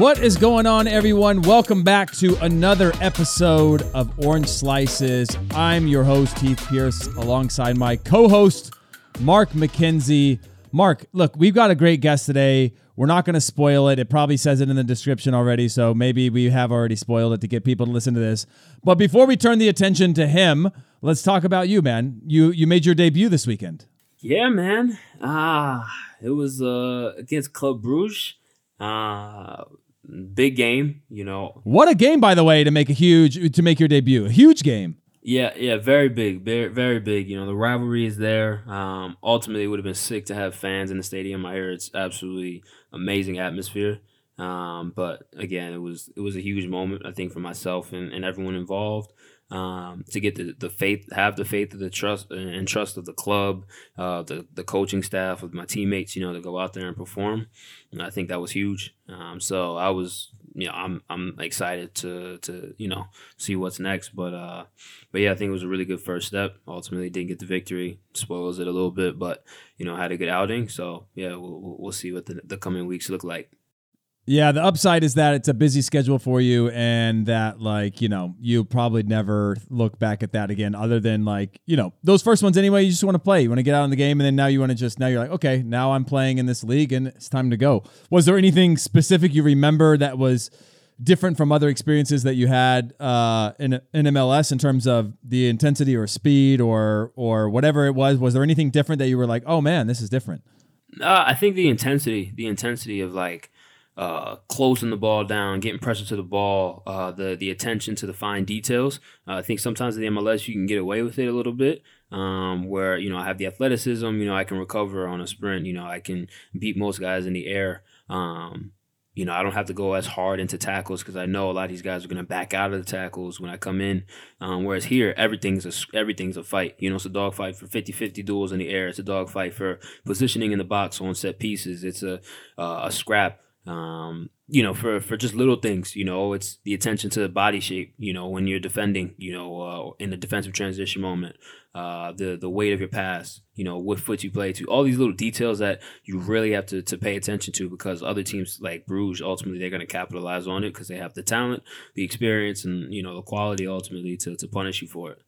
What is going on, everyone? Welcome back to another episode of Orange Slices. I'm your host, Heath Pierce, alongside my co host, Mark McKenzie. Mark, look, we've got a great guest today. We're not going to spoil it. It probably says it in the description already, so maybe we have already spoiled it to get people to listen to this. But before we turn the attention to him, let's talk about you, man. You you made your debut this weekend. Yeah, man. Ah, it was uh against Club Bruges. Uh big game, you know. What a game, by the way, to make a huge to make your debut. A huge game. Yeah, yeah, very big, very, very big. You know, the rivalry is there. Um, ultimately, it would have been sick to have fans in the stadium. I hear it's absolutely amazing atmosphere. Um, but again, it was it was a huge moment. I think for myself and, and everyone involved um, to get the, the faith, have the faith of the trust and trust of the club, uh, the the coaching staff, of my teammates, you know, to go out there and perform. And I think that was huge. Um, so I was, you know, I'm I'm excited to to you know see what's next. But uh, but yeah, I think it was a really good first step. Ultimately, didn't get the victory, spoils it a little bit, but you know, had a good outing. So yeah, we'll we'll see what the, the coming weeks look like. Yeah, the upside is that it's a busy schedule for you and that like, you know, you probably never look back at that again other than like, you know, those first ones anyway, you just want to play. You want to get out in the game and then now you want to just now you're like, okay, now I'm playing in this league and it's time to go. Was there anything specific you remember that was different from other experiences that you had uh, in in MLS in terms of the intensity or speed or or whatever it was? Was there anything different that you were like, "Oh man, this is different"? Uh, I think the intensity, the intensity of like uh, closing the ball down, getting pressure to the ball, uh, the the attention to the fine details. Uh, I think sometimes in the MLS you can get away with it a little bit, um, where you know I have the athleticism, you know I can recover on a sprint, you know I can beat most guys in the air. Um, you know, I don't have to go as hard into tackles because I know a lot of these guys are going to back out of the tackles when I come in. Um, whereas here, everything's a, everything's a fight. You know, it's a dogfight for 50-50 duels in the air. It's a dogfight for positioning in the box on set pieces. It's a uh, a scrap um, you know, for, for just little things, you know, it's the attention to the body shape, you know, when you're defending, you know, uh, in the defensive transition moment, uh, the, the weight of your pass, you know, what foot you play to, all these little details that you really have to, to pay attention to because other teams like Bruges, ultimately, they're going to capitalize on it because they have the talent, the experience, and, you know, the quality ultimately to, to punish you for it.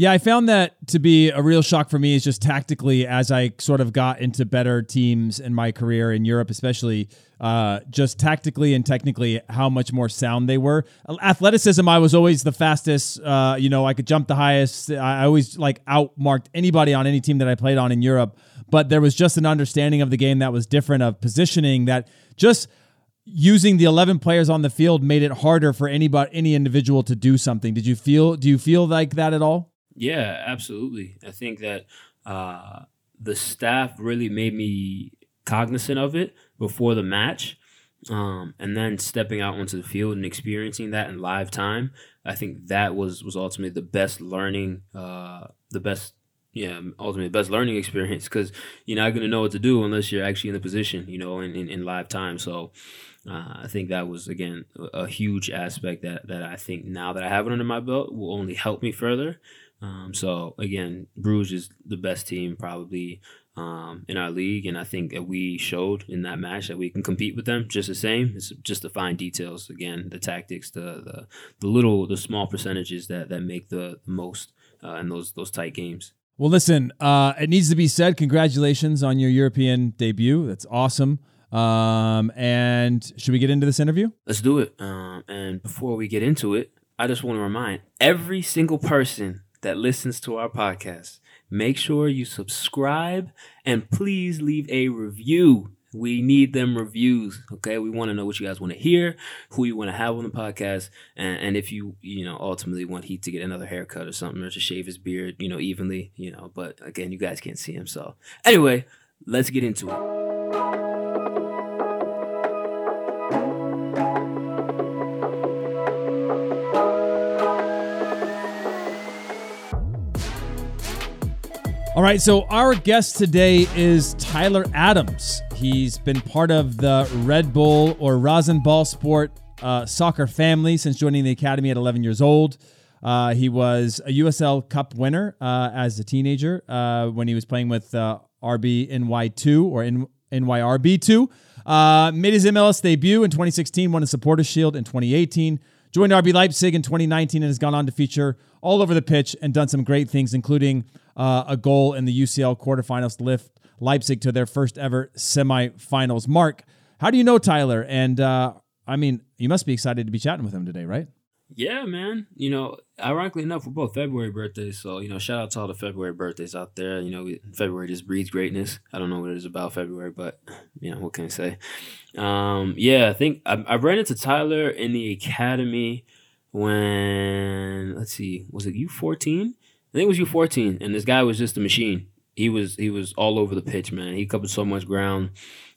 Yeah, I found that to be a real shock for me is just tactically as I sort of got into better teams in my career in Europe, especially uh, just tactically and technically how much more sound they were. Athleticism, I was always the fastest. Uh, you know, I could jump the highest. I always like outmarked anybody on any team that I played on in Europe. But there was just an understanding of the game that was different of positioning that just using the 11 players on the field made it harder for anybody any individual to do something did you feel do you feel like that at all yeah, absolutely. I think that uh, the staff really made me cognizant of it before the match. Um, and then stepping out onto the field and experiencing that in live time, I think that was was ultimately the best learning, uh, the best, yeah, ultimately best learning experience because you're not going to know what to do unless you're actually in the position, you know, in, in, in live time. So uh, I think that was again a, a huge aspect that that I think now that I have it under my belt will only help me further. Um, so again, Bruges is the best team probably um, in our league, and I think that we showed in that match that we can compete with them just the same. It's just the fine details again, the tactics, the the, the little, the small percentages that that make the, the most uh, in those those tight games. Well, listen, uh, it needs to be said. Congratulations on your European debut. That's awesome. Um, and should we get into this interview? Let's do it. Um, and before we get into it, I just want to remind every single person that listens to our podcast, make sure you subscribe and please leave a review. We need them reviews. Okay. We want to know what you guys want to hear, who you want to have on the podcast. And, and if you, you know, ultimately want Heath to get another haircut or something or to shave his beard, you know, evenly, you know, but again, you guys can't see him. So anyway, let's get into it. All right, so our guest today is Tyler Adams. He's been part of the Red Bull or Rasenballsport uh, soccer family since joining the academy at 11 years old. Uh, he was a USL Cup winner uh, as a teenager uh, when he was playing with uh, RB NY2 or N- NYRB2. Uh, made his MLS debut in 2016, won a Supporters Shield in 2018, joined RB Leipzig in 2019, and has gone on to feature all over the pitch and done some great things, including uh, a goal in the UCL quarterfinals to lift Leipzig to their first ever semifinals. Mark, how do you know Tyler? And uh, I mean, you must be excited to be chatting with him today, right? Yeah, man. You know, ironically enough, we're both February birthdays. So, you know, shout out to all the February birthdays out there. You know, February just breeds greatness. I don't know what it is about February, but, you know, what can I say? Um, yeah, I think I, I ran into Tyler in the academy when, let's see, was it U14? I think it was U14. And this guy was just a machine. He was he was all over the pitch, man. He covered so much ground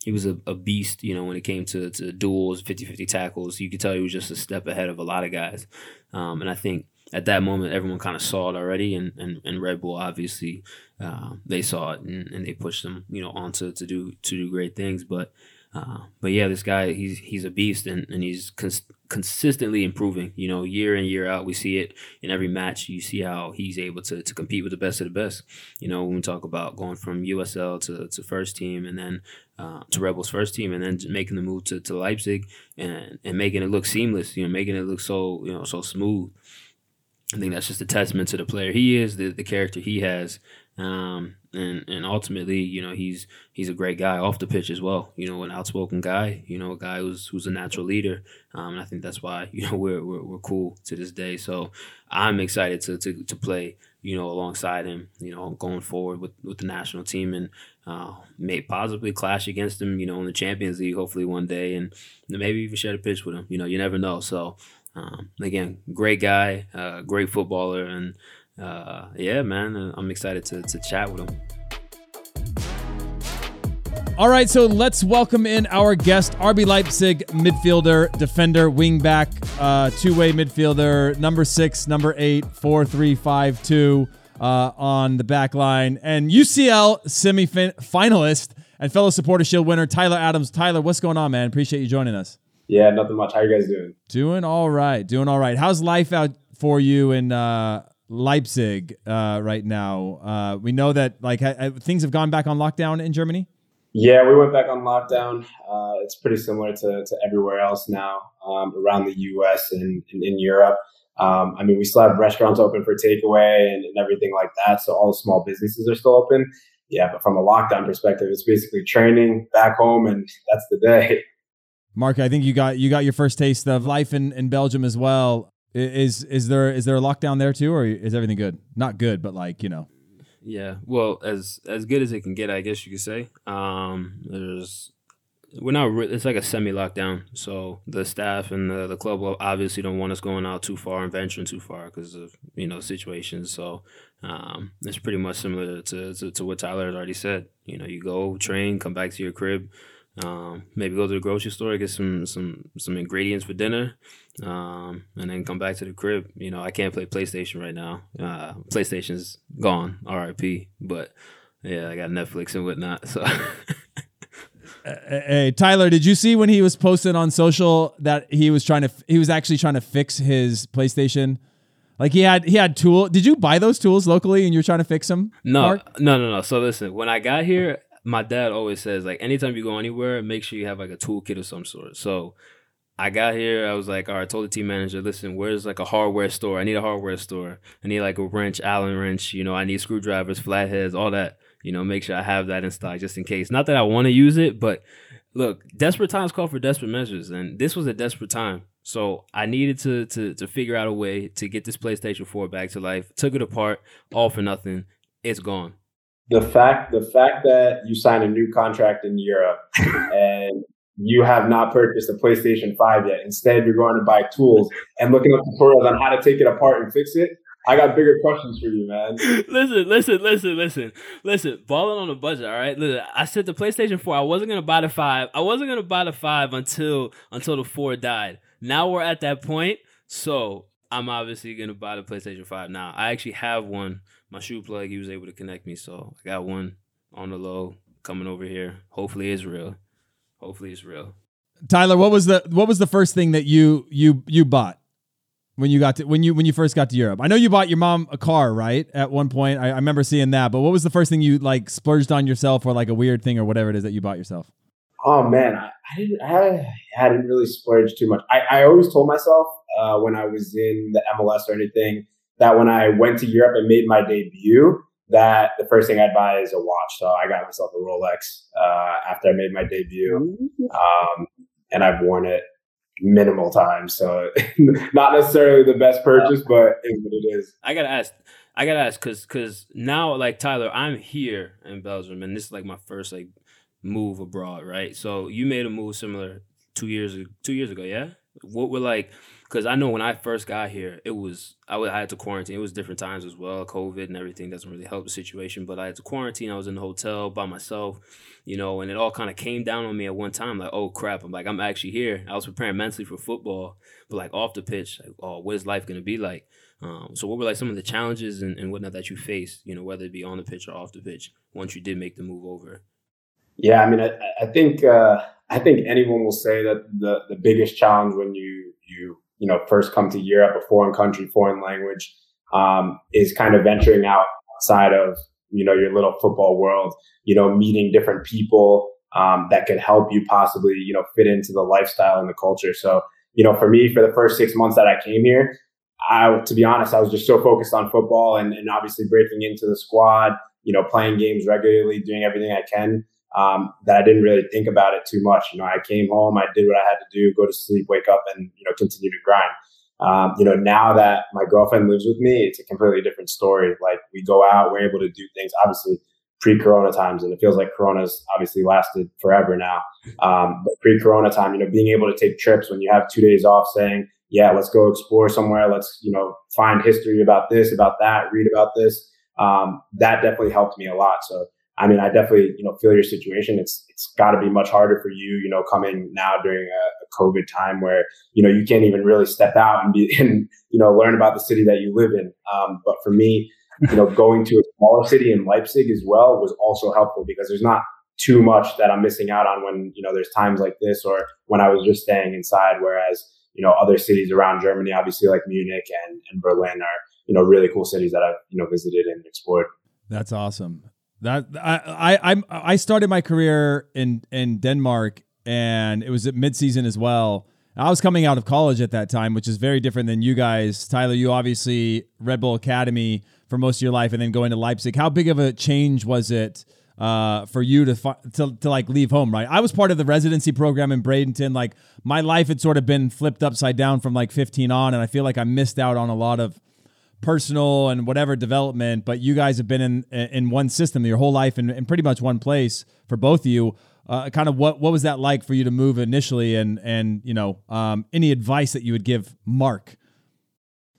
he was a, a beast, you know, when it came to, to duels, 50-50 tackles. You could tell he was just a step ahead of a lot of guys. Um, and I think at that moment, everyone kind of saw it already, and, and, and Red Bull obviously uh, they saw it and, and they pushed him, you know, on to, to do to do great things. But uh, but yeah, this guy he's he's a beast and, and he's cons- consistently improving. You know, year in year out, we see it in every match. You see how he's able to, to compete with the best of the best. You know, when we talk about going from USL to, to first team and then uh, to Red Bulls first team and then making the move to, to Leipzig and and making it look seamless. You know, making it look so you know so smooth. I think that's just a testament to the player he is, the the character he has, um, and and ultimately, you know, he's he's a great guy off the pitch as well. You know, an outspoken guy. You know, a guy who's who's a natural leader. Um, and I think that's why you know we're, we're we're cool to this day. So I'm excited to to to play. You know, alongside him. You know, going forward with with the national team and uh, may possibly clash against him. You know, in the Champions League, hopefully one day, and maybe even share a pitch with him. You know, you never know. So. Um, again, great guy, uh, great footballer, and uh, yeah, man, uh, I'm excited to, to chat with him. All right, so let's welcome in our guest, RB Leipzig midfielder, defender, wingback, uh, two-way midfielder, number six, number eight, four, three, five, two uh, on the back line, and UCL semi-finalist and fellow supporter shield winner Tyler Adams. Tyler, what's going on, man? Appreciate you joining us. Yeah, nothing much. How you guys doing? Doing all right. Doing all right. How's life out for you in uh, Leipzig uh, right now. Uh, we know that like ha- things have gone back on lockdown in Germany. Yeah, we went back on lockdown. Uh, it's pretty similar to, to everywhere else now um, around the U.S. and, and in Europe. Um, I mean, we still have restaurants open for takeaway and, and everything like that. So all the small businesses are still open. Yeah, but from a lockdown perspective, it's basically training back home, and that's the day. Mark, I think you got you got your first taste of life in, in Belgium as well. Is is there is there a lockdown there too, or is everything good? Not good, but like you know. Yeah, well, as as good as it can get, I guess you could say. Um, there's we're not. Re- it's like a semi lockdown. So the staff and the, the club obviously don't want us going out too far and venturing too far because of you know situations. So um, it's pretty much similar to, to to what Tyler has already said. You know, you go train, come back to your crib, um, maybe go to the grocery store, get some some some ingredients for dinner, um, and then come back to the crib. You know, I can't play PlayStation right now. Uh, PlayStation's gone, R.I.P. But yeah, I got Netflix and whatnot. So. hey Tyler, did you see when he was posted on social that he was trying to he was actually trying to fix his PlayStation? Like he had he had tool. Did you buy those tools locally and you're trying to fix them? No, Mark? no, no, no. So listen, when I got here, my dad always says like anytime you go anywhere, make sure you have like a toolkit of some sort. So I got here, I was like, all right, I told the team manager, listen, where's like a hardware store? I need a hardware store. I need like a wrench, Allen wrench, you know, I need screwdrivers, flatheads, all that. You know, make sure I have that in stock just in case. Not that I want to use it, but look, desperate times call for desperate measures, and this was a desperate time. So I needed to to to figure out a way to get this PlayStation 4 back to life. Took it apart, all for nothing. It's gone the fact the fact that you sign a new contract in Europe and you have not purchased a PlayStation 5 yet. Instead, you're going to buy tools and looking up tutorials on how to take it apart and fix it. I got bigger questions for you, man. listen, listen, listen, listen, listen. Balling on a budget, all right. Listen, I said the PlayStation Four. I wasn't gonna buy the five. I wasn't gonna buy the five until until the four died. Now we're at that point, so I'm obviously gonna buy the PlayStation Five now. I actually have one my shoe plug, he was able to connect me. So I got one on the low coming over here. Hopefully it's real. Hopefully it's real. Tyler, what was the what was the first thing that you you you bought when you got to when you when you first got to Europe? I know you bought your mom a car, right? At one point, I, I remember seeing that. But what was the first thing you like splurged on yourself, or like a weird thing, or whatever it is that you bought yourself? Oh man, I, I didn't. I, I, didn't really splurge too much. I, I always told myself uh, when I was in the MLS or anything that when I went to Europe and made my debut, that the first thing I'd buy is a watch. So I got myself a Rolex uh, after I made my debut, um, and I've worn it minimal times. So not necessarily the best purchase, but it's what it is. I gotta ask. I gotta ask because because now like Tyler, I'm here in Belgium, and this is like my first like move abroad, right? So you made a move similar two years two years ago, yeah. What were like? Because I know when I first got here, it was I, had to quarantine. It was different times as well. COVID and everything doesn't really help the situation, but I had to quarantine. I was in the hotel by myself, you know, and it all kind of came down on me at one time. Like, oh crap! I'm like, I'm actually here. I was preparing mentally for football, but like off the pitch, like, oh, what is life gonna be like? Um, so what were like some of the challenges and, and whatnot that you faced, you know, whether it be on the pitch or off the pitch, once you did make the move over? Yeah, I mean, I, I think uh, I think anyone will say that the the biggest challenge when you you you know first come to Europe, a foreign country, foreign language, um, is kind of venturing out outside of you know your little football world. You know, meeting different people um, that could help you possibly you know fit into the lifestyle and the culture. So you know, for me, for the first six months that I came here, I to be honest, I was just so focused on football and, and obviously breaking into the squad. You know, playing games regularly, doing everything I can um, that I didn't really think about it too much. You know, I came home, I did what I had to do, go to sleep, wake up, and you know, continue to grind. Um, you know, now that my girlfriend lives with me, it's a completely different story. Like we go out, we're able to do things. Obviously, pre-corona times, and it feels like Corona's obviously lasted forever now. Um, but pre-corona time, you know, being able to take trips when you have two days off, saying, "Yeah, let's go explore somewhere. Let's you know find history about this, about that, read about this." Um, that definitely helped me a lot. So I mean, I definitely, you know, feel your situation. It's it's got to be much harder for you, you know, coming now during a, a, COVID time where you know you can't even really step out and be and you know learn about the city that you live in. Um, but for me, you know, going to a smaller city in Leipzig as well was also helpful because there's not too much that I'm missing out on when you know there's times like this or when I was just staying inside. Whereas you know other cities around Germany, obviously like Munich and, and Berlin, are you know really cool cities that I've you know visited and explored. That's awesome. That I I I I started my career in in Denmark and it was at midseason as well. I was coming out of college at that time, which is very different than you guys. Tyler, you obviously Red Bull Academy for most of your life, and then going to Leipzig. How big of a change was it uh, for you to, to to like leave home? Right, I was part of the residency program in Bradenton. Like my life had sort of been flipped upside down from like 15 on, and I feel like I missed out on a lot of personal and whatever development, but you guys have been in in one system your whole life in, in pretty much one place for both of you. Uh, kind of what what was that like for you to move initially, and and you know um, any advice that you would give Mark?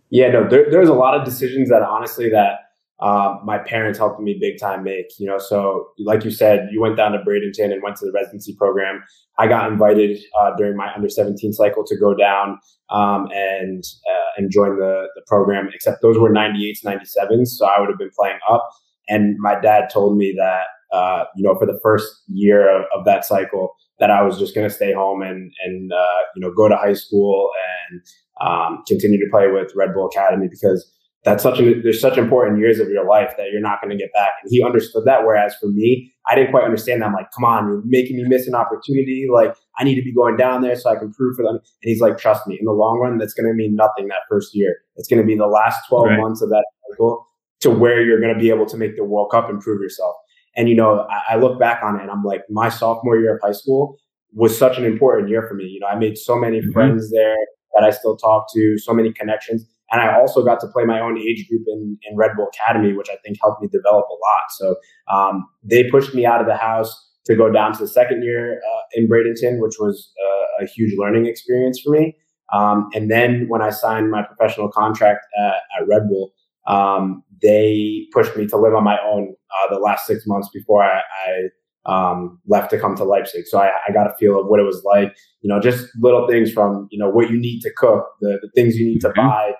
Yeah, no, there, there's a lot of decisions that honestly that uh, my parents helped me big time make. You know, so like you said, you went down to Bradenton and went to the residency program. I got invited uh, during my under 17 cycle to go down um, and uh, and join the the program. Except those were 98s, 97s, so I would have been playing up. And my dad told me that uh, you know for the first year of, of that cycle that I was just going to stay home and and uh, you know go to high school and um, continue to play with Red Bull Academy because that's such an there's such important years of your life that you're not going to get back. And he understood that. Whereas for me, I didn't quite understand that. I'm like, come on, you're making me miss an opportunity. Like I need to be going down there so I can prove for them. And he's like, trust me, in the long run, that's going to mean nothing that first year. It's going to be the last 12 right. months of that cycle to where you're going to be able to make the World Cup and prove yourself. And you know, I, I look back on it and I'm like, my sophomore year of high school was such an important year for me. You know, I made so many mm-hmm. friends there that I still talk to, so many connections. And I also got to play my own age group in, in Red Bull Academy, which I think helped me develop a lot. So um, they pushed me out of the house to go down to the second year uh, in Bradenton, which was uh, a huge learning experience for me. Um, and then when I signed my professional contract at, at Red Bull, um, they pushed me to live on my own uh, the last six months before I, I um, left to come to Leipzig. So I, I, got a feel of what it was like, you know, just little things from, you know, what you need to cook, the, the things you need to mm-hmm. buy,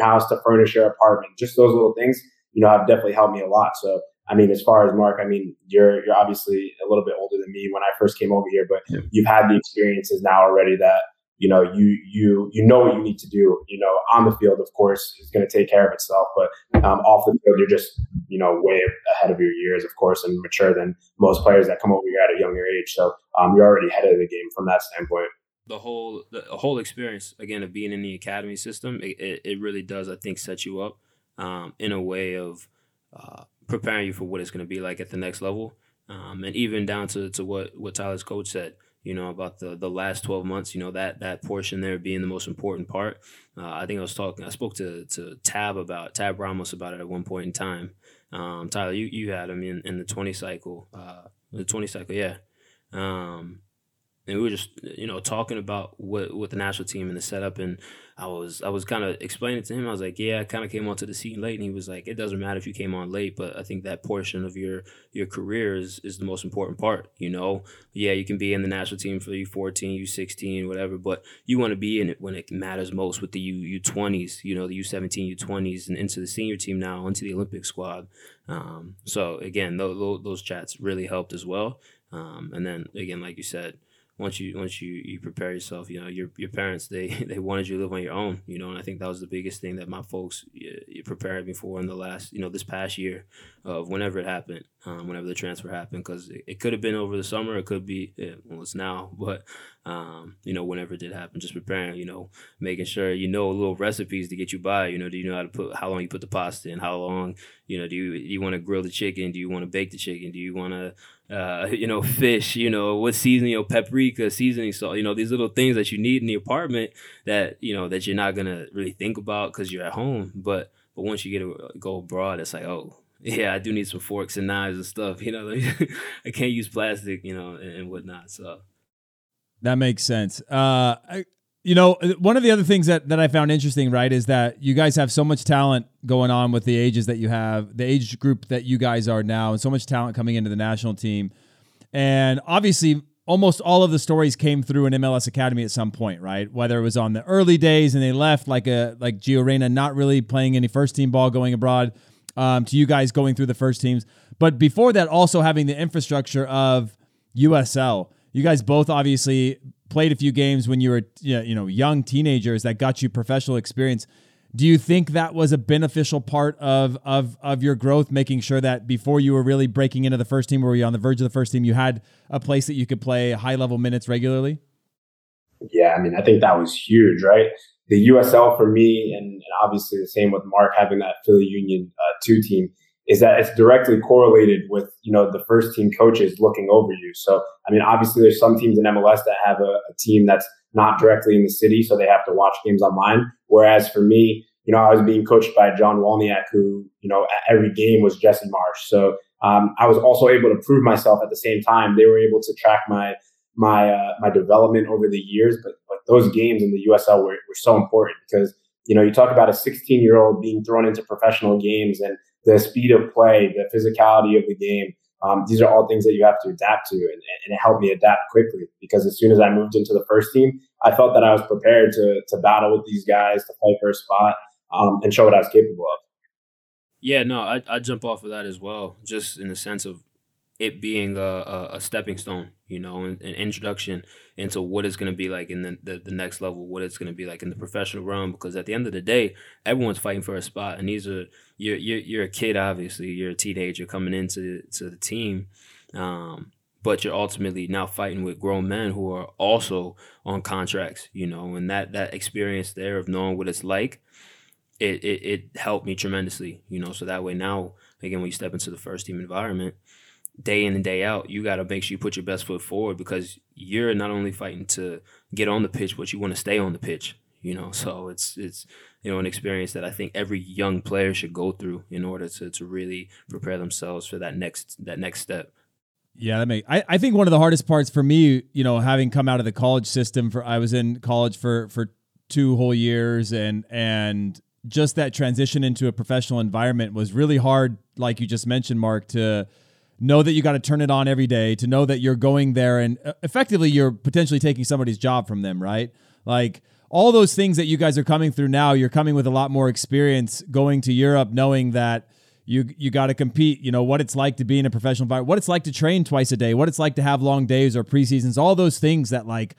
house to furnish your apartment, just those little things, you know, have definitely helped me a lot. So, I mean, as far as Mark, I mean, you're, you're obviously a little bit older than me when I first came over here, but yeah. you've had the experiences now already that, you know, you you you know what you need to do. You know, on the field, of course, is going to take care of itself, but um, off the field, you're just you know way ahead of your years, of course, and mature than most players that come over here at a younger age. So um, you're already ahead of the game from that standpoint. The whole the whole experience again of being in the academy system, it, it, really does, I think, set you up um, in a way of uh, preparing you for what it's going to be like at the next level, um, and even down to, to what what Tyler's coach said you know, about the the last 12 months, you know, that that portion there being the most important part. Uh, I think I was talking, I spoke to to Tab about Tab Ramos about it at one point in time. Um, Tyler, you you had him in, in the 20 cycle, uh, the 20 cycle, yeah. Um, and we were just you know talking about what what the national team and the setup and I was I was kind of explaining to him. I was like yeah I kind of came onto the scene late and he was like it doesn't matter if you came on late but I think that portion of your your career is is the most important part you know? Yeah you can be in the national team for U14 U16 whatever but you want to be in it when it matters most with the U U20s you know the U17 U20s and into the senior team now into the Olympic squad. Um, so again those, those chats really helped as well. Um, and then again like you said once you once you, you prepare yourself, you know your your parents they they wanted you to live on your own, you know, and I think that was the biggest thing that my folks you, prepared me for in the last you know this past year of whenever it happened, um, whenever the transfer happened, because it, it could have been over the summer, it could be well it's now, but um, you know whenever it did happen, just preparing, you know, making sure you know little recipes to get you by, you know, do you know how to put how long you put the pasta in, how long, you know, do you do you want to grill the chicken, do you want to bake the chicken, do you want to uh, you know, fish, you know, what seasoning, you know, paprika, seasoning salt, you know, these little things that you need in the apartment that, you know, that you're not going to really think about because you're at home. But, but once you get to go abroad, it's like, oh, yeah, I do need some forks and knives and stuff, you know, I can't use plastic, you know, and, and whatnot. So that makes sense. Uh, I, you know, one of the other things that, that I found interesting, right, is that you guys have so much talent going on with the ages that you have, the age group that you guys are now, and so much talent coming into the national team. And obviously, almost all of the stories came through an MLS Academy at some point, right? Whether it was on the early days and they left, like a like Gio Reyna not really playing any first team ball going abroad, um, to you guys going through the first teams. But before that, also having the infrastructure of USL. You guys both obviously played a few games when you were you know young teenagers that got you professional experience. Do you think that was a beneficial part of of of your growth, making sure that before you were really breaking into the first team, or were you on the verge of the first team, you had a place that you could play high level minutes regularly? Yeah, I mean, I think that was huge, right? The USL for me, and, obviously the same with Mark having that Philly Union uh, two team is that it's directly correlated with you know the first team coaches looking over you. So I mean, obviously there's some teams in MLS that have a, a, team that's not directly in the city, so they have to watch games online. Whereas for me, you know, I was being coached by John Wolyniec, who you know every game was Jesse Marsch. So um, I was also able to prove myself at the same time. They were able to track my my uh, my development over the years, but but those games in the USL were, were so important because you know you talk about a 16 year old being thrown into professional games and the speed of play, the physicality of the game. Um, these are all things that you have to adapt to, and, and, it helped me adapt quickly because as soon as I moved into the first team, I felt that I was prepared to to battle with these guys, to play for a spot, um, and show what I was capable of. Yeah, no, I I jump off of that as well, just in the sense of it being a, a, a stepping stone, you know, an, an introduction into what it's going to be like in the, the, the, next level, what it's going to be like in the professional realm. Because at the end of the day, everyone's fighting for a spot, and these are you're you're, you're a kid, obviously, you're a teenager coming into to the team, um, but you're ultimately now fighting with grown men who are also on contracts, you know, and that that experience there of knowing what it's like. It, it, it helped me tremendously, you know. So that way now, again, when you step into the first team environment, day in and day out, you got to make sure you put your best foot forward because you're not only fighting to get on the pitch, but you want to stay on the pitch. You know, so it's it's you know an experience that I think every young player should go through in order to to really prepare themselves for that next that next step. Yeah, that make I, I think one of the hardest parts for me, you know, having come out of the college system for I was in college for for two whole years and and just that transition into a professional environment was really hard, like you just mentioned, Mark, to know that you got to turn it on every day, to know that you're going there and uh, effectively you're potentially taking somebody's job from them, right? Like all those things that you guys are coming through now, you're coming with a lot more experience going to Europe, knowing that you you got to compete. You know what it's like to be in a professional environment, what it's like to train twice a day, what it's like to have long days or preseasons, all those things that like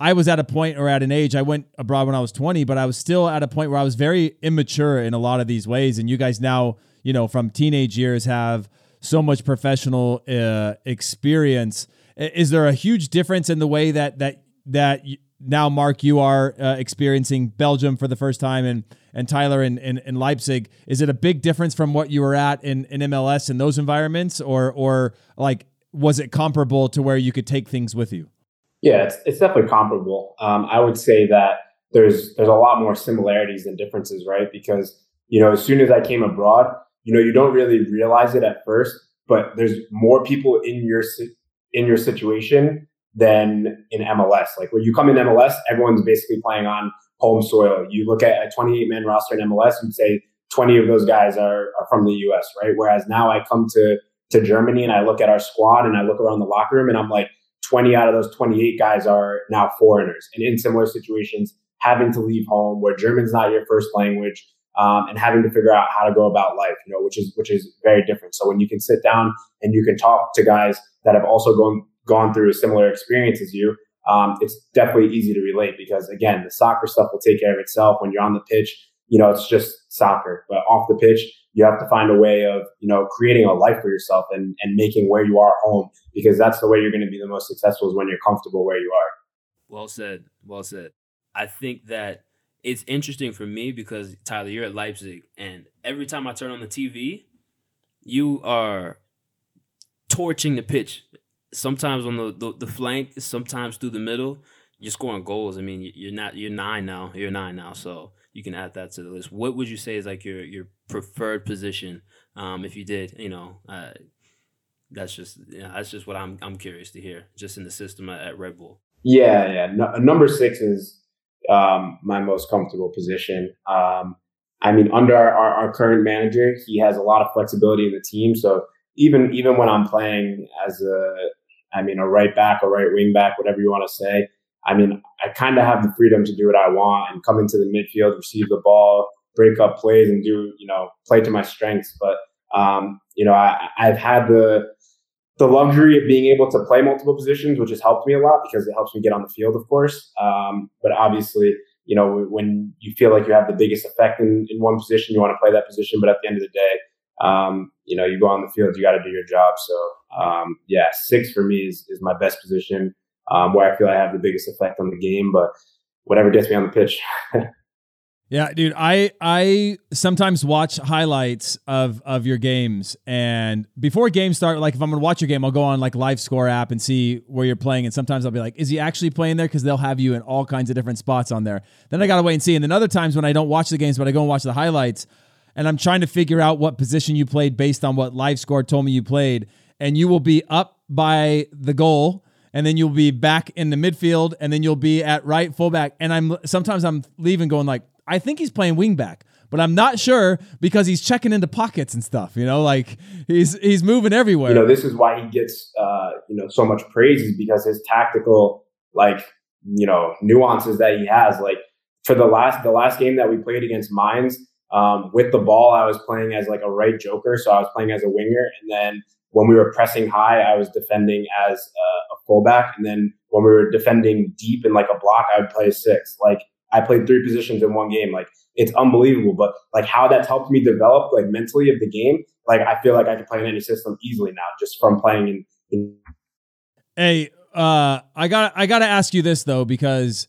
I was at a point or at an age, I went abroad when I was 20, but I was still at a point where I was very immature in a lot of these ways. And you guys now, you know, from teenage years have so much professional uh, experience. Is there a huge difference in the way that, that, that now, Mark, you are uh, experiencing Belgium for the first time and, and Tyler in, in, in, Leipzig. Is it a big difference from what you were at in, in MLS in those environments or, or like, was it comparable to where you could take things with you? Yeah, it's, it's definitely comparable. Um, I would say that there's there's a lot more similarities than differences, right? Because you know, as soon as I came abroad, you know, you don't really realize it at first, but there's more people in your in your situation than in MLS. Like when you come in MLS, everyone's basically playing on home soil. You look at a 28 man roster in MLS, you'd say 20 of those guys are, are from the US, right? Whereas now I come to to Germany and I look at our squad and I look around the locker room and I'm like, 20 out of those 28 guys are now foreigners and in similar situations, having to leave home where German's not your first language. Um, and having to figure out how to go about life, you know, which is which is very different. So when you can sit down and you can talk to guys that have also gone gone through a similar experience as you, um, it's definitely easy to relate because again, the soccer stuff will take care of itself. When you're on the pitch, you know, it's just soccer. But off the pitch, you have to find a way of you know creating a life for yourself and and making where you are home because that's the way you're going to be the most successful is when you're comfortable where you are well said well said i think that it's interesting for me because tyler you're at leipzig and every time i turn on the tv you are torching the pitch sometimes on the, the, the flank sometimes through the middle you're scoring goals i mean you're not you're nine now you're nine now so you can add that to the list. What would you say is like your your preferred position? Um, if you did, you know, uh, that's just that's just what I'm I'm curious to hear. Just in the system at, at Red Bull. Yeah, yeah. No, number six is um, my most comfortable position. Um, I mean, under our, our, our, current manager, he has a lot of flexibility in the team. So even even when I'm playing as a, I mean, a right back or right wing back, whatever you want to say, I mean, I kind of have the freedom to do what I want and come into the midfield, receive the ball, break up plays, and do you know play to my strengths. But um, you know, I, I've had the the luxury of being able to play multiple positions, which has helped me a lot because it helps me get on the field, of course. Um, but obviously, you know, when you feel like you have the biggest effect in, in one position, you want to play that position. But at the end of the day, um, you know, you go on the field, you got to do your job. So, um, yeah, six for me is, is my best position um, where I feel I have the biggest effect on the game. But whatever gets me on the pitch. yeah, dude, I I sometimes watch highlights of of your games, and before games start, like if I'm gonna watch your game, I'll go on like Live Score app and see where you're playing, and sometimes I'll be like, is he actually playing there? Because they'll have you in all kinds of different spots on there. Then I gotta wait and see. And then other times when I don't watch the games, but I go and watch the highlights, and I'm trying to figure out what position you played based on what Live Score told me you played, and you will be up by the goal and then you'll be back in the midfield, and then you'll be at right fullback. And I'm sometimes I'm leaving going like, I think he's playing wingback, but I'm not sure because he's checking into pockets and stuff. You know, like he's he's moving everywhere. You know, this is why he gets uh, you know so much praise is because his tactical like you know nuances that he has. Like for the last the last game that we played against Mainz Um, with the ball, I was playing as like a right joker, so I was playing as a winger, and then when we were pressing high, I was defending as a, a fullback, and then when we were defending deep in like a block, I would play six. Like I played three positions in one game. Like it's unbelievable, but like how that's helped me develop like mentally of the game. Like I feel like I can play in any system easily now just from playing in. in- hey, uh, I got I got to ask you this though because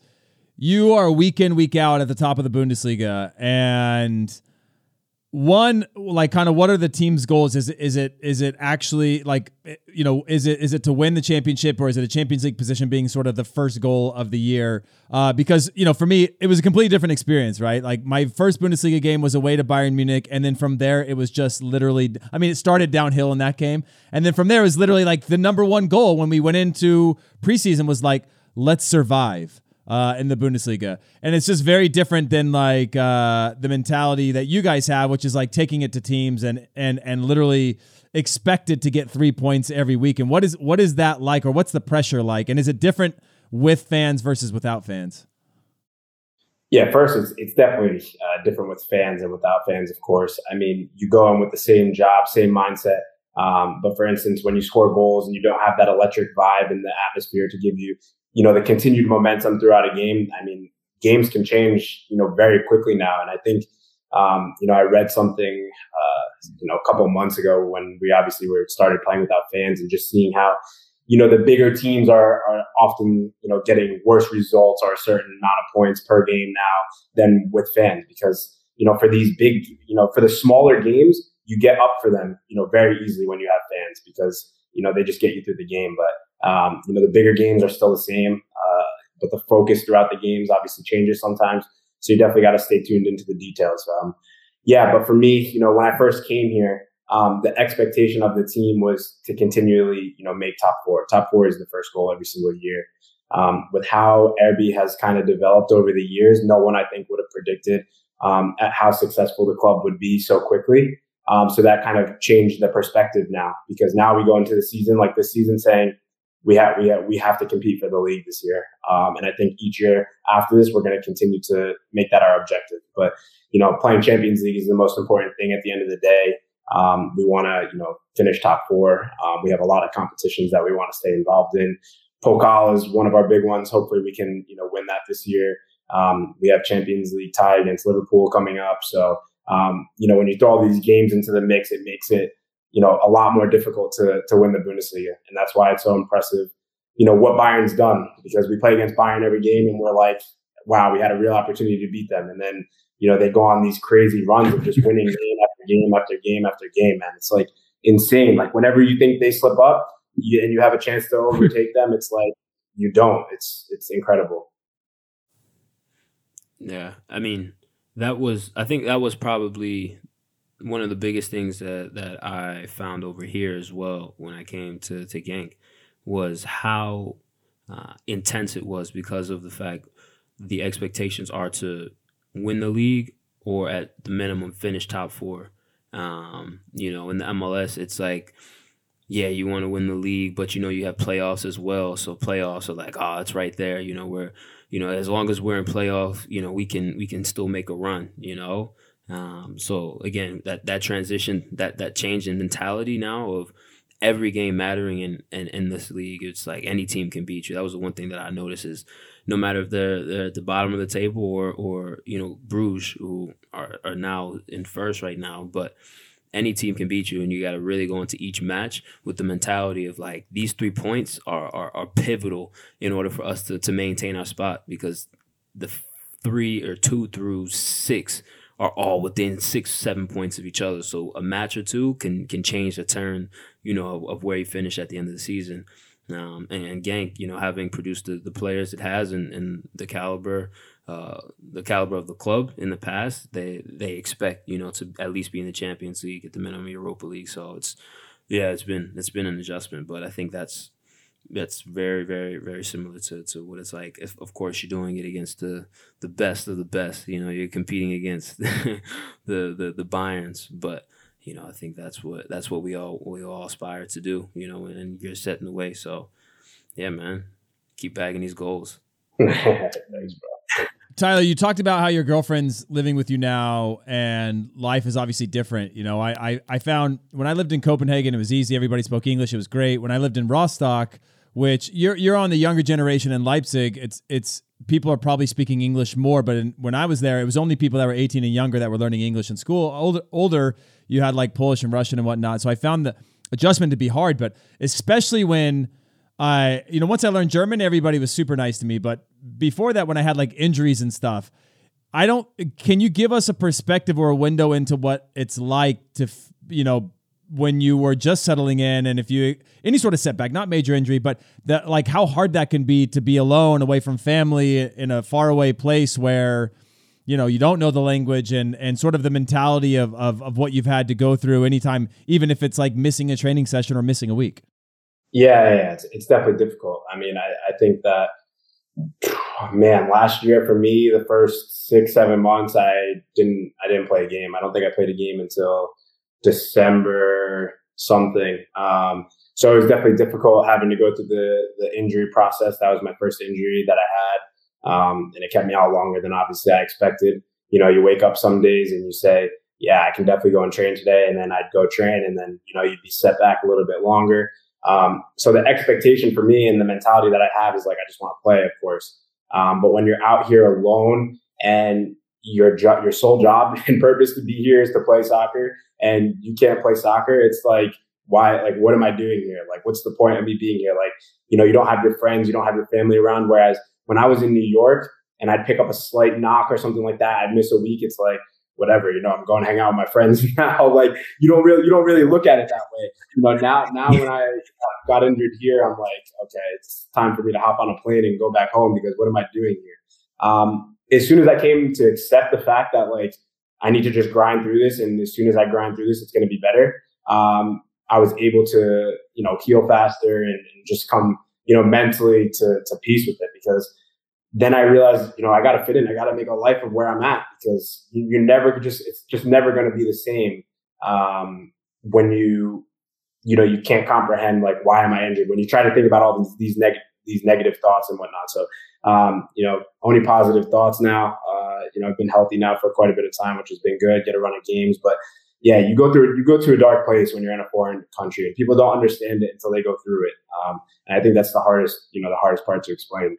you are week in week out at the top of the Bundesliga and one like kind of what are the team's goals? Is it is it is it actually like you know is it is it to win the championship or is it a champions league position being sort of the first goal of the year? Uh, because you know for me it was a completely different experience right? Like my first bundesliga game was away to bayern munich and then from there it was just literally i mean it started downhill in that game. And then from there it was literally like the number one goal when we went into preseason was like let's survive uh, in the Bundesliga. And it's just very different than like uh, the mentality that you guys have, which is like taking it to teams and and and literally expected to get three points every week. And what is what is that like, or what's the pressure like? And is it different with fans versus without fans? Yeah, first it's it's definitely uh, different with fans and without fans. Of course, I mean you go in with the same job, same mindset. Um, but for instance, when you score goals and you don't have that electric vibe in the atmosphere to give you you know, the continued momentum throughout a game. I mean, games can change, you know, very quickly now. And I think, um, you know, I read something, uh, you know, a couple months ago when we obviously were started playing without fans and just seeing how, you know, the bigger teams are, are often, you know, getting worse results or a certain amount of points per game now than with fans because, you know, for these big, you know, for the smaller games, you get up for them, you know, very easily when you have fans because, you know, they just get you through the game. But, um, you know, the bigger games are still the same, uh, but the focus throughout the games obviously changes sometimes. So you definitely got to stay tuned into the details. Um, yeah, but for me, you know, when I first came here, um, the expectation of the team was to continually, you know, make top four. Top four is the first goal every single year. Um, with how RB has kind of developed over the years, no one I think would have predicted um, at how successful the club would be so quickly. Um, so that kind of changed the perspective now because now we go into the season like this season saying, we have we have, we have to compete for the league this year. Um, and I think each year after this, we're going to continue to make that our objective. But you know, playing Champions League is the most important thing at the end of the day. Um, we want to you know finish top four. Um, we have a lot of competitions that we want to stay involved in. Pokal is one of our big ones. Hopefully, we can you know win that this year. Um, we have Champions League tie against Liverpool coming up, so um, you know when you throw all these games into the mix, it makes it you know, a lot more difficult to to win the Bundesliga, and that's why it's so impressive. You know what Bayern's done because we play against Bayern every game, and we're like, wow, we had a real opportunity to beat them, and then you know they go on these crazy runs of just winning game after game after game after game, man. It's like insane. Like whenever you think they slip up you, and you have a chance to overtake them, it's like you don't. It's it's incredible. Yeah, I mean that was I think that was probably one of the biggest things that, that I found over here as well when I came to, to Genk was how uh, intense it was because of the fact the expectations are to win the league or at the minimum finish top four. Um, you know, in the MLS, it's like, yeah, you want to win the league, but you know you have playoffs as well. So playoffs are like, oh, it's right there. You know, we're, you know, as long as we're in playoff, you know, we can we can still make a run. You know, um, so again, that that transition, that that change in mentality now of every game mattering in, in, in this league, it's like any team can beat you. That was the one thing that I noticed is no matter if they're, they're at the bottom of the table or or you know Bruges who are, are now in first right now, but any team can beat you and you got to really go into each match with the mentality of like these three points are, are, are pivotal in order for us to, to maintain our spot because the three or two through six are all within six, seven points of each other. So a match or two can can change the turn, you know, of, of where you finish at the end of the season. Um, and, and Genk, you know, having produced the, the players it has and, and the caliber, uh, the caliber of the club in the past, they they expect you know to at least be in the Champions League at the minimum Europa League. So it's yeah, it's been it's been an adjustment, but I think that's that's very very very similar to, to what it's like if, of course you're doing it against the the best of the best you know you're competing against the the the Bayerns but you know I think that's what that's what we all we all aspire to do you know and you're setting the way so yeah man keep bagging these goals Thanks, bro. Tyler, you talked about how your girlfriend's living with you now and life is obviously different. You know, I, I, I found when I lived in Copenhagen, it was easy. Everybody spoke English. It was great. When I lived in Rostock, which you're you're on the younger generation in Leipzig. It's it's people are probably speaking English more, but in, when I was there, it was only people that were 18 and younger that were learning English in school. Older older, you had like Polish and Russian and whatnot. So I found the adjustment to be hard, but especially when I you know once I learned German, everybody was super nice to me. But before that, when I had like injuries and stuff. I don't. Can you give us a perspective or a window into what it's like to, you know, when you were just settling in and if you any sort of setback not major injury but that like how hard that can be to be alone away from family in a faraway place where you know you don't know the language and and sort of the mentality of of, of what you've had to go through anytime even if it's like missing a training session or missing a week. Yeah, yeah it's, it's definitely difficult. I mean I, I think that man last year for me the first six seven months i didn't i didn't play a game. I don't think i played a game until December something. Um, so it was definitely difficult having to go through the the injury process. That was my first injury that I had, um, and it kept me out longer than obviously I expected. You know, you wake up some days and you say, "Yeah, I can definitely go and train today," and then I'd go train, and then you know you'd be set back a little bit longer. Um, so the expectation for me and the mentality that I have is like, I just want to play, of course. Um, but when you're out here alone and your job, your sole job and purpose to be here is to play soccer and you can't play soccer, it's like, why, like, what am I doing here? Like, what's the point of me being here? Like, you know, you don't have your friends, you don't have your family around. Whereas when I was in New York and I'd pick up a slight knock or something like that, I'd miss a week. It's like, whatever, you know, I'm going to hang out with my friends now. like you don't really you don't really look at it that way. You know, now now when I got injured here, I'm like, okay, it's time for me to hop on a plane and go back home because what am I doing here? Um, as soon as I came to accept the fact that like I need to just grind through this, and as soon as I grind through this, it's going to be better. Um, I was able to you know heal faster and, and just come you know mentally to to peace with it because then I realized, you know, I got to fit in. I got to make a life of where I'm at because you're never just, it's just never going to be the same um, when you, you know, you can't comprehend like why am I injured when you try to think about all these these negative these negative thoughts and whatnot. So, um, you know, only positive thoughts now. Uh, you know, I've been healthy now for quite a bit of time, which has been good. Get a run of games, but yeah, you go through you go through a dark place when you're in a foreign country, and people don't understand it until they go through it. Um, and I think that's the hardest, you know, the hardest part to explain.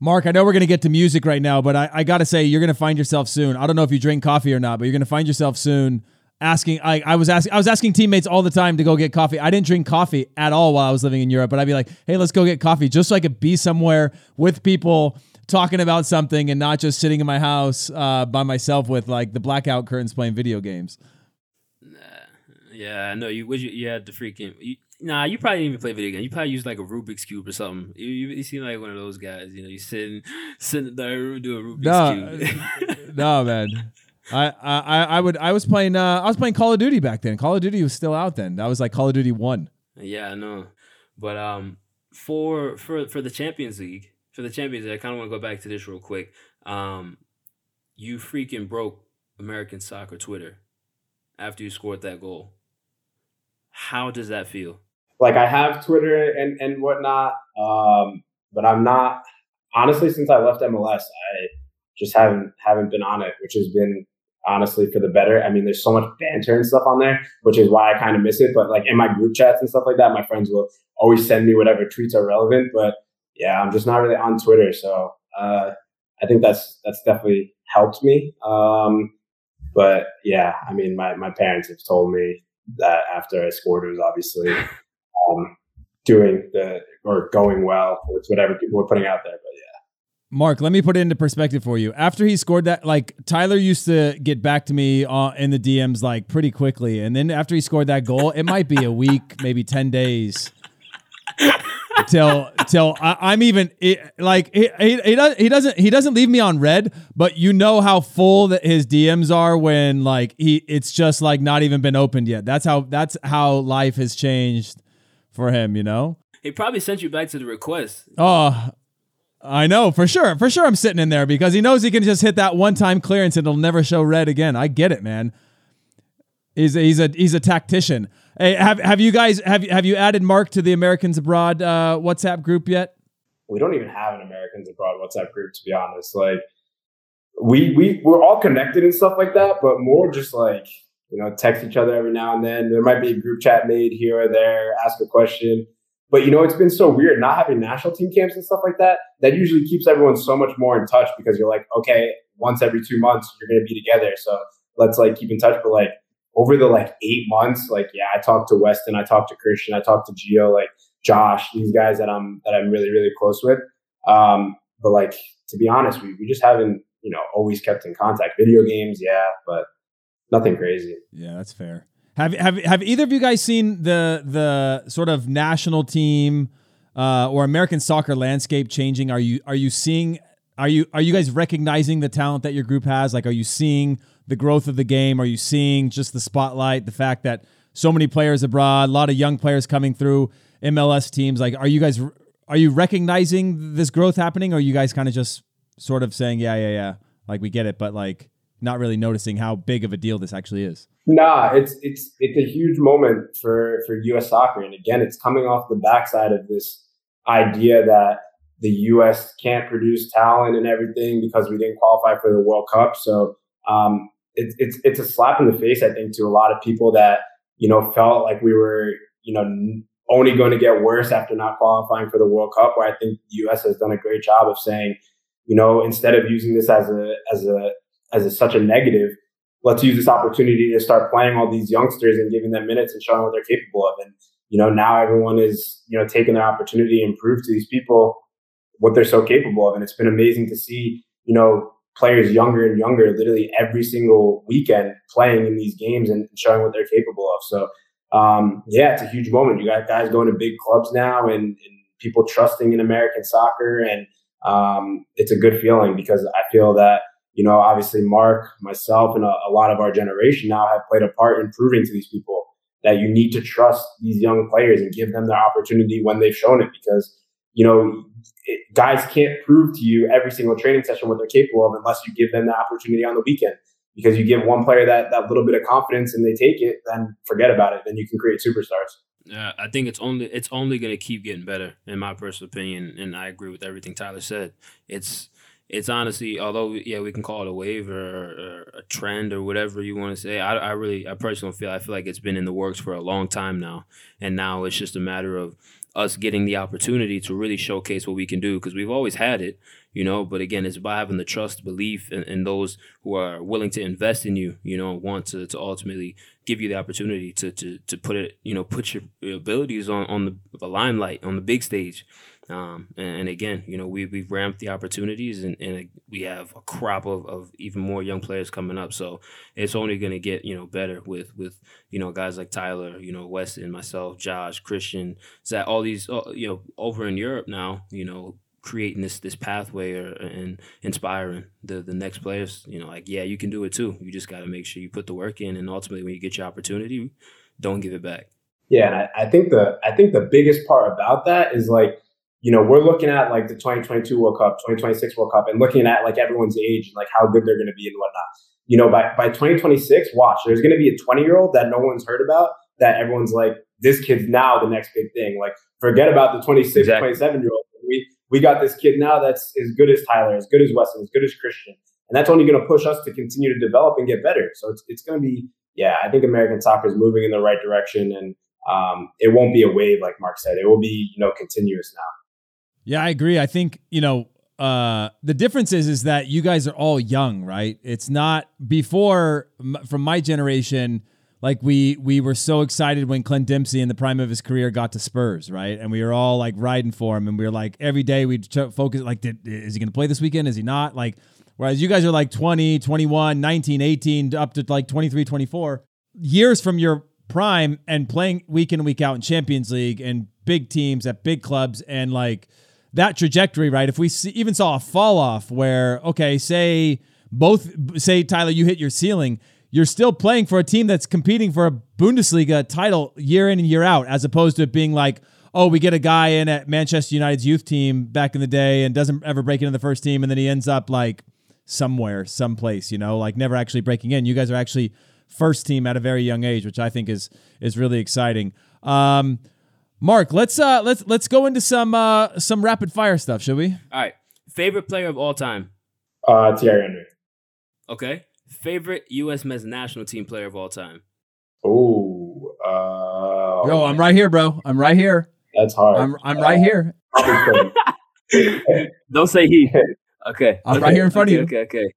Mark, I know we're going to get to music right now, but I, I got to say, you're going to find yourself soon. I don't know if you drink coffee or not, but you're going to find yourself soon asking. I, I was asking, I was asking teammates all the time to go get coffee. I didn't drink coffee at all while I was living in Europe, but I'd be like, hey, let's go get coffee, just so I could be somewhere with people talking about something and not just sitting in my house uh, by myself with like the blackout curtains playing video games. Yeah, I know you. You, you had the freaking. You, Nah, you probably didn't even play video games. You probably used like a Rubik's cube or something. You, you, you seem like one of those guys. You know, you sitting sitting there do a Rubik's no, cube. no, man. I, I I would I was playing uh, I was playing Call of Duty back then. Call of Duty was still out then. That was like Call of Duty One. Yeah, I know. But um, for for for the Champions League, for the Champions League, I kind of want to go back to this real quick. Um, you freaking broke American soccer Twitter after you scored that goal. How does that feel? like I have Twitter and and whatnot, um, but I'm not honestly since I left MLS. I just haven't haven't been on it, which has been honestly for the better. I mean, there's so much banter and stuff on there, which is why I kind of miss it. But like in my group chats and stuff like that, my friends will always send me whatever tweets are relevant. But yeah, I'm just not really on Twitter, so uh, I think that's that's definitely helped me. Um, but yeah, I mean, my my parents have told me that after I scored, it was obviously um, doing the or going well with whatever people were putting out there. But yeah. Mark, let me put it into perspective for you. After he scored that, like Tyler used to get back to me uh, in the DMs like pretty quickly, and then after he scored that goal, it might be a week, maybe ten days till till I, am even it, like he, he, he, does, he doesn't he doesn't leave me on red, but you know how full that his DMs are when like he it's just like not even been opened yet. That's how that's how life has changed for him, you know? He probably sent you back to the request. Oh, I know for sure. For sure, I'm sitting in there because he knows he can just hit that one time clearance and it'll never show red again. I get it, man. He's a, he's a he's a tactician. Hey, have have you guys have have you added Mark to the Americans Abroad uh, WhatsApp group yet? We don't even have an Americans Abroad WhatsApp group, to be honest. Like we we we're all connected and stuff like that, but more just like you know, text each other every now and then. There might be a group chat made here or there, ask a question. But you know, it's been so weird not having national team camps and stuff like that. That usually keeps everyone so much more in touch because you're like, okay, once every two months you're gonna be together. So let's like keep in touch. But like over the like eight months, like yeah, I talked to Weston, I talked to Christian, I talked to Geo, like Josh, these guys that I'm that I'm really, really close with. Um, but like to be honest, we, we just haven't, you know, always kept in contact. Video games, yeah, but nothing crazy. Yeah, that's fair. Have have have either of you guys seen the the sort of national team uh, or American soccer landscape changing? Are you are you seeing are you are you guys recognizing the talent that your group has? Like, are you seeing the growth of the game? Are you seeing just the spotlight, the fact that so many players abroad, a lot of young players coming through MLS teams? Like, are you guys are you recognizing this growth happening, or are you guys kind of just sort of saying, yeah, yeah, yeah, like we get it, but like not really noticing how big of a deal this actually is. Nah, it's it's it's a huge moment for for U.S. soccer, and again, it's coming off the backside of this idea that the U.S. can't produce talent and everything because we didn't qualify for the World Cup. So um, it's it's it's a slap in the face, I think, to a lot of people that you know felt like we were you know only going to get worse after not qualifying for the World Cup. Where I think the U.S. has done a great job of saying, you know, instead of using this as a as a as a, such a negative, let's use this opportunity to start playing all these youngsters and giving them minutes and showing what they're capable of. And you know, now everyone is you know taking their opportunity and prove to these people what they're so capable of. And it's been amazing to see, you know, players younger and younger, literally every single weekend playing in these games and showing what they're capable of. So um, yeah, it's a huge moment. You got guys going to big clubs now and, and people trusting in American soccer. And um, it's a good feeling because I feel that, you know, obviously Mark, myself, and a, a lot of our generation now have played a part in proving to these people that you need to trust these young players and give them the opportunity when they've shown it because, you know, it, guys can't prove to you every single training session what they're capable of unless you give them the opportunity on the weekend because you give one player that that little bit of confidence and they take it, then forget about it. Then you can create superstars. Yeah, I think it's only it's only going to keep getting better, in my personal opinion, and I agree with everything Tyler said. It's it's honestly, although yeah, we can call it a wave or, or a trend or whatever you want to say. I, I really, I personally feel I feel like it's been in the works for a long time now, and now it's just a matter of us getting the opportunity to really showcase what we can do because we've always had it you know but again it's about having the trust belief in, in, those who are willing to invest in you you know want to, to ultimately give you the opportunity to, to to put it you know put your abilities on on the, the limelight on the big stage um, and, and, again you know we, we've ramped the opportunities and, and we have a crop of, of even more young players coming up so it's only going to get you know better with with you know guys like tyler you know weston myself josh christian zach all these uh, you know over in europe now you know creating this this pathway or and inspiring the the next players. You know, like yeah, you can do it too. You just got to make sure you put the work in, and ultimately, when you get your opportunity, don't give it back. Yeah, and I, I think the I think the biggest part about that is like you know we're looking at like the 2022 World Cup, 2026 World Cup, and looking at like everyone's age and like how good they're going to be and whatnot. You know, by by 2026, watch there's going to be a 20 year old that no one's heard about that everyone's like this kid's now the next big thing. Like forget about the 26, exactly. 27 year old. We we got this kid now that's as good as Tyler, as good as Weston, as good as Christian. And that's only going to push us to continue to develop and get better. So it's, it's going to be, yeah, I think American soccer is moving in the right direction. And um, it won't be a wave, like Mark said. It will be, you know, continuous now. Yeah, I agree. I think, you know, uh, the difference is, is that you guys are all young, right? It's not before, from my generation, like we we were so excited when Clint Dempsey in the prime of his career got to Spurs, right? And we were all like riding for him, and we were like every day we'd focus like, did, is he going to play this weekend? Is he not? Like, whereas you guys are like 20, 21, 19, 18, up to like 23, 24 years from your prime and playing week in week out in Champions League and big teams at big clubs and like that trajectory, right? If we see, even saw a fall off where okay, say both say Tyler, you hit your ceiling you're still playing for a team that's competing for a Bundesliga title year in and year out, as opposed to it being like, oh, we get a guy in at Manchester United's youth team back in the day and doesn't ever break into the first team, and then he ends up like somewhere, someplace, you know, like never actually breaking in. You guys are actually first team at a very young age, which I think is is really exciting. Um, Mark, let's uh let's let's go into some uh some rapid fire stuff, shall we? All right. Favorite player of all time? Uh Thierry Henry. Okay. Favorite U.S. men's national team player of all time? Oh, uh, yo, I'm right here, bro. I'm right here. That's hard. I'm I'm right here. Don't say he. Okay, I'm okay. right here in front okay, of you. Okay, okay.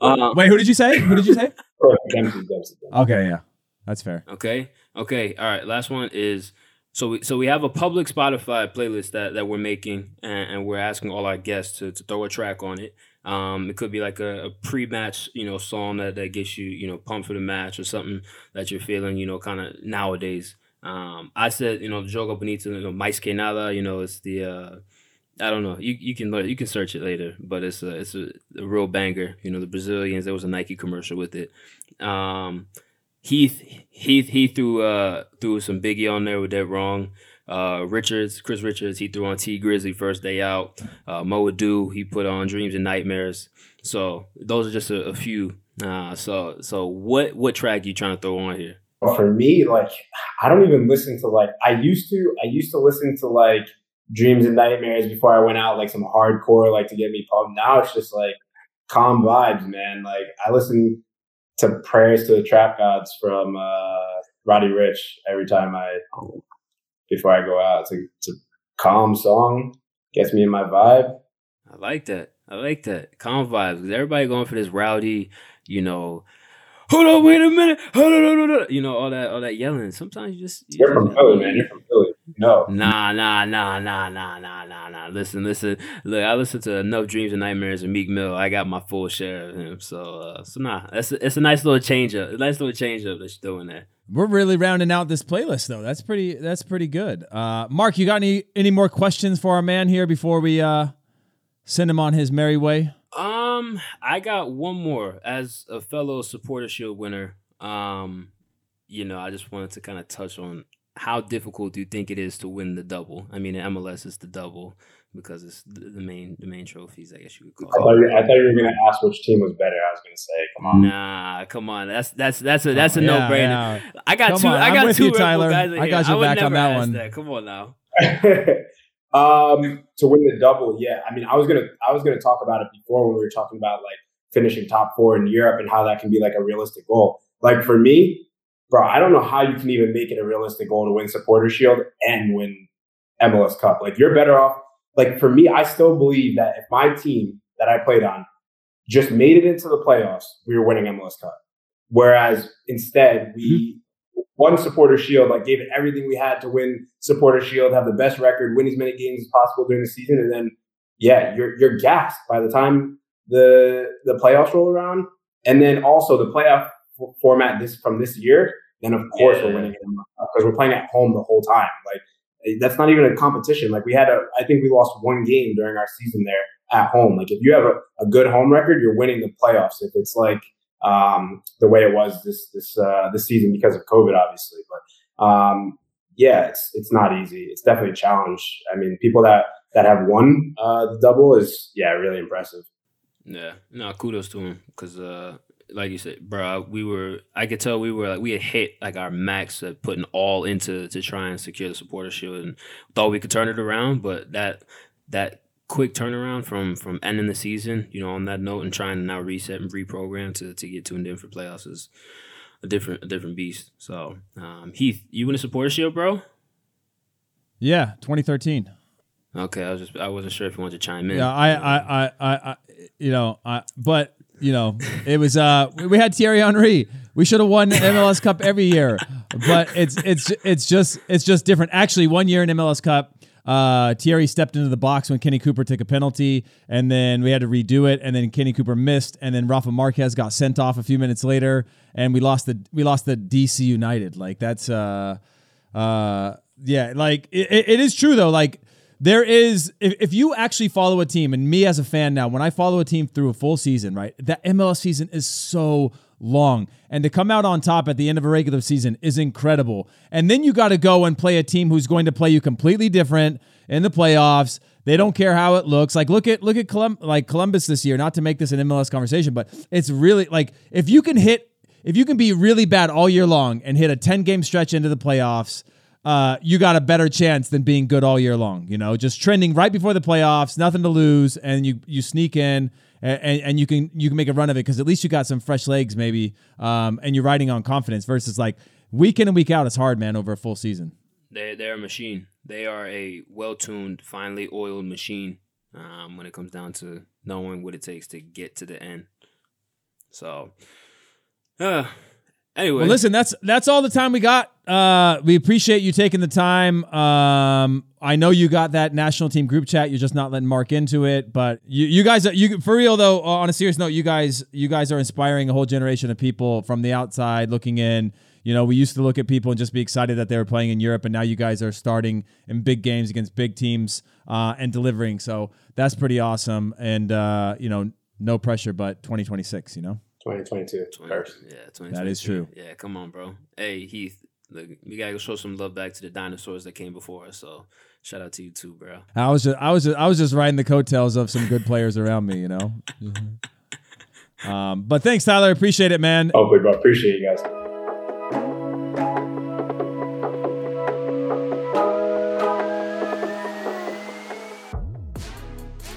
Um, Wait, who did you say? Who did you say? okay, yeah, that's fair. Okay, okay. All right. Last one is so we so we have a public Spotify playlist that that we're making, and, and we're asking all our guests to, to throw a track on it. Um, it could be like a, a, pre-match, you know, song that, that gets you, you know, pumped for the match or something that you're feeling, you know, kind of nowadays. Um, I said, you know, Jogo Bonito, you know, Mais Que Nada, you know, it's the, uh, I don't know. You you can learn, you can search it later, but it's a it's a, a, real banger. You know, the Brazilians. There was a Nike commercial with it. Um, Heath Heath he threw uh threw some Biggie on there with that wrong. Uh, Richards, Chris Richards, he threw on Tee Grizzley first day out. Uh, Mo Adu, he put on Dreams and Nightmares. So those are just a, a few. Uh, so so what what track you trying to throw on here? For me, like I don't even listen to like I used to. I used to listen to like Dreams and Nightmares before I went out, like some hardcore, like to get me pumped. Now it's just like calm vibes, man. Like I listen to prayers to the trap gods from uh, Roddy Ricch every time I before I go out. It's a, it's a calm song, gets me in my vibe. I like that. I like that. Calm vibes. Because everybody going for this rowdy, you know, hold on, wait a minute, hold on, hold on, you know, all that, all that yelling. Sometimes you just you are from Philly, man. You're from Philly. No. Nah, nah, nah, nah, nah, nah, nah, nah. Listen, listen. Look, I listen to enough dreams and nightmares and Meek Mill. I got my full share of him. So, uh, so nah, that's a, it's a nice little change up. A nice little change up that you're doing there. We're really rounding out this playlist though. That's pretty. That's pretty good. Uh, Mark, you got any any more questions for our man here before we uh, send him on his merry way? Um, I got one more as a fellow supporter shield winner. Um, you know, I just wanted to kind of touch on how difficult do you think it is to win the double? I mean, in MLS is the double because it's the, main the main trophies. I guess you could call. I thought, you, I thought you were going to ask which team was better. I was going to say, come on. Nah, come on. That's that's that's a that's a oh, no brainer. Yeah. I got come two. On. I got two. You, Tyler. Guys I got your back on that one. That. Come on now. um, to win the double, yeah. I mean, I was gonna I was gonna talk about it before when we were talking about like finishing top four in Europe and how that can be like a realistic goal. Like for me, bro, I don't know how you can even make it a realistic goal to win Supporter Shield and win MLS Cup. Like you're better off. Like for me, I still believe that if my team that I played on just made it into the playoffs, we were winning MLS Cup. Whereas instead, we mm-hmm. won Supporter Shield, like gave it everything we had to win Supporter Shield, have the best record, win as many games as possible during the season, and then yeah, you're you're gassed by the time the the playoffs roll around. And then also the playoff format this from this year then of course yeah. we're winning because we're playing at home the whole time. Like eh, that's not even a competition. Like we had a, I think we lost one game during our season there at home. Like if you have a, a good home record, you're winning the playoffs. If it's like um, the way it was this this uh, this season because of COVID, obviously, but um, yeah, it's it's not easy. It's definitely a challenge. I mean, people that that have won uh, the double is yeah, really impressive. Yeah, no, kudos to him because uh, like you said, bro, we were. I could tell we were like we had hit like our max of putting all into to try and secure the supporter shield, and thought we could turn it around. But that that quick turnaround from from ending the season, you know, on that note, and trying to now reset and reprogram to to get tuned in for playoffs is a different a different beast. So, um, Heath, you win a supporter shield, bro? Yeah, 2013. Okay, I was just I wasn't sure if you wanted to chime in. Yeah, I I I I, I you know, I but you know, it was uh we had Thierry Henry. We should have won MLS Cup every year, but it's it's it's just it's just different. Actually, one year in MLS Cup, uh, Thierry stepped into the box when Kenny Cooper took a penalty, and then we had to redo it, and then Kenny Cooper missed, and then Rafa Marquez got sent off a few minutes later, and we lost the we lost the DC United. Like that's uh uh yeah, like it, it is true though. Like there is if, if you actually follow a team and me as a fan now when i follow a team through a full season right that mls season is so long. And to come out on top at the end of a regular season is incredible. And then you got to go and play a team who's going to play you completely different in the playoffs. They don't care how it looks. Like look at look at Colum- like columbus this year not to make this an mls conversation but it's really like if you can hit if you can be really bad all year long and hit a 10 game stretch into the playoffs uh, you got a better chance than being good all year long. You know, just trending right before the playoffs, nothing to lose, and you you sneak in and, and you can you can make a run of it because at least you got some fresh legs maybe, um, and you're riding on confidence versus like week in and week out. It's hard, man, over a full season. They they're a machine. They are a well tuned, finely oiled machine. Um, when it comes down to knowing what it takes to get to the end. So, uh, Anyway, well, listen, that's that's all the time we got. Uh, we appreciate you taking the time. Um, I know you got that national team group chat. You're just not letting Mark into it, but you, you guys, you for real though. On a serious note, you guys, you guys are inspiring a whole generation of people from the outside looking in. You know, we used to look at people and just be excited that they were playing in Europe, and now you guys are starting in big games against big teams uh, and delivering. So that's pretty awesome. And uh, you know, no pressure, but 2026. You know. 2022 first. Yeah, 2022. That is true. Yeah, come on, bro. Hey, Heath, look, we gotta show some love back to the dinosaurs that came before us. So shout out to you too, bro. I was just, I was, just, I was just riding the coattails of some good players around me, you know. um, but thanks, Tyler. Appreciate it, man. Oh, Hopefully, bro. Appreciate you guys.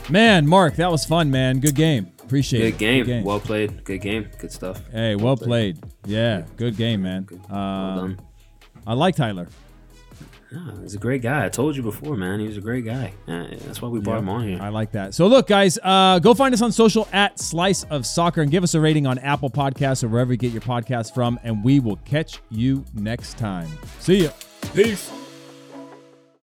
Man, Mark, that was fun, man. Good game. Appreciate good it. Game. good game. Well played. Good game. Good stuff. Hey, well, well played. played. Yeah, good game, man. Good. Um, done. I like Tyler. Oh, he's a great guy. I told you before, man. He was a great guy. Uh, that's why we brought him on here. I like that. So look, guys, uh, go find us on social at Slice of Soccer and give us a rating on Apple Podcasts or wherever you get your podcasts from, and we will catch you next time. See ya. Peace.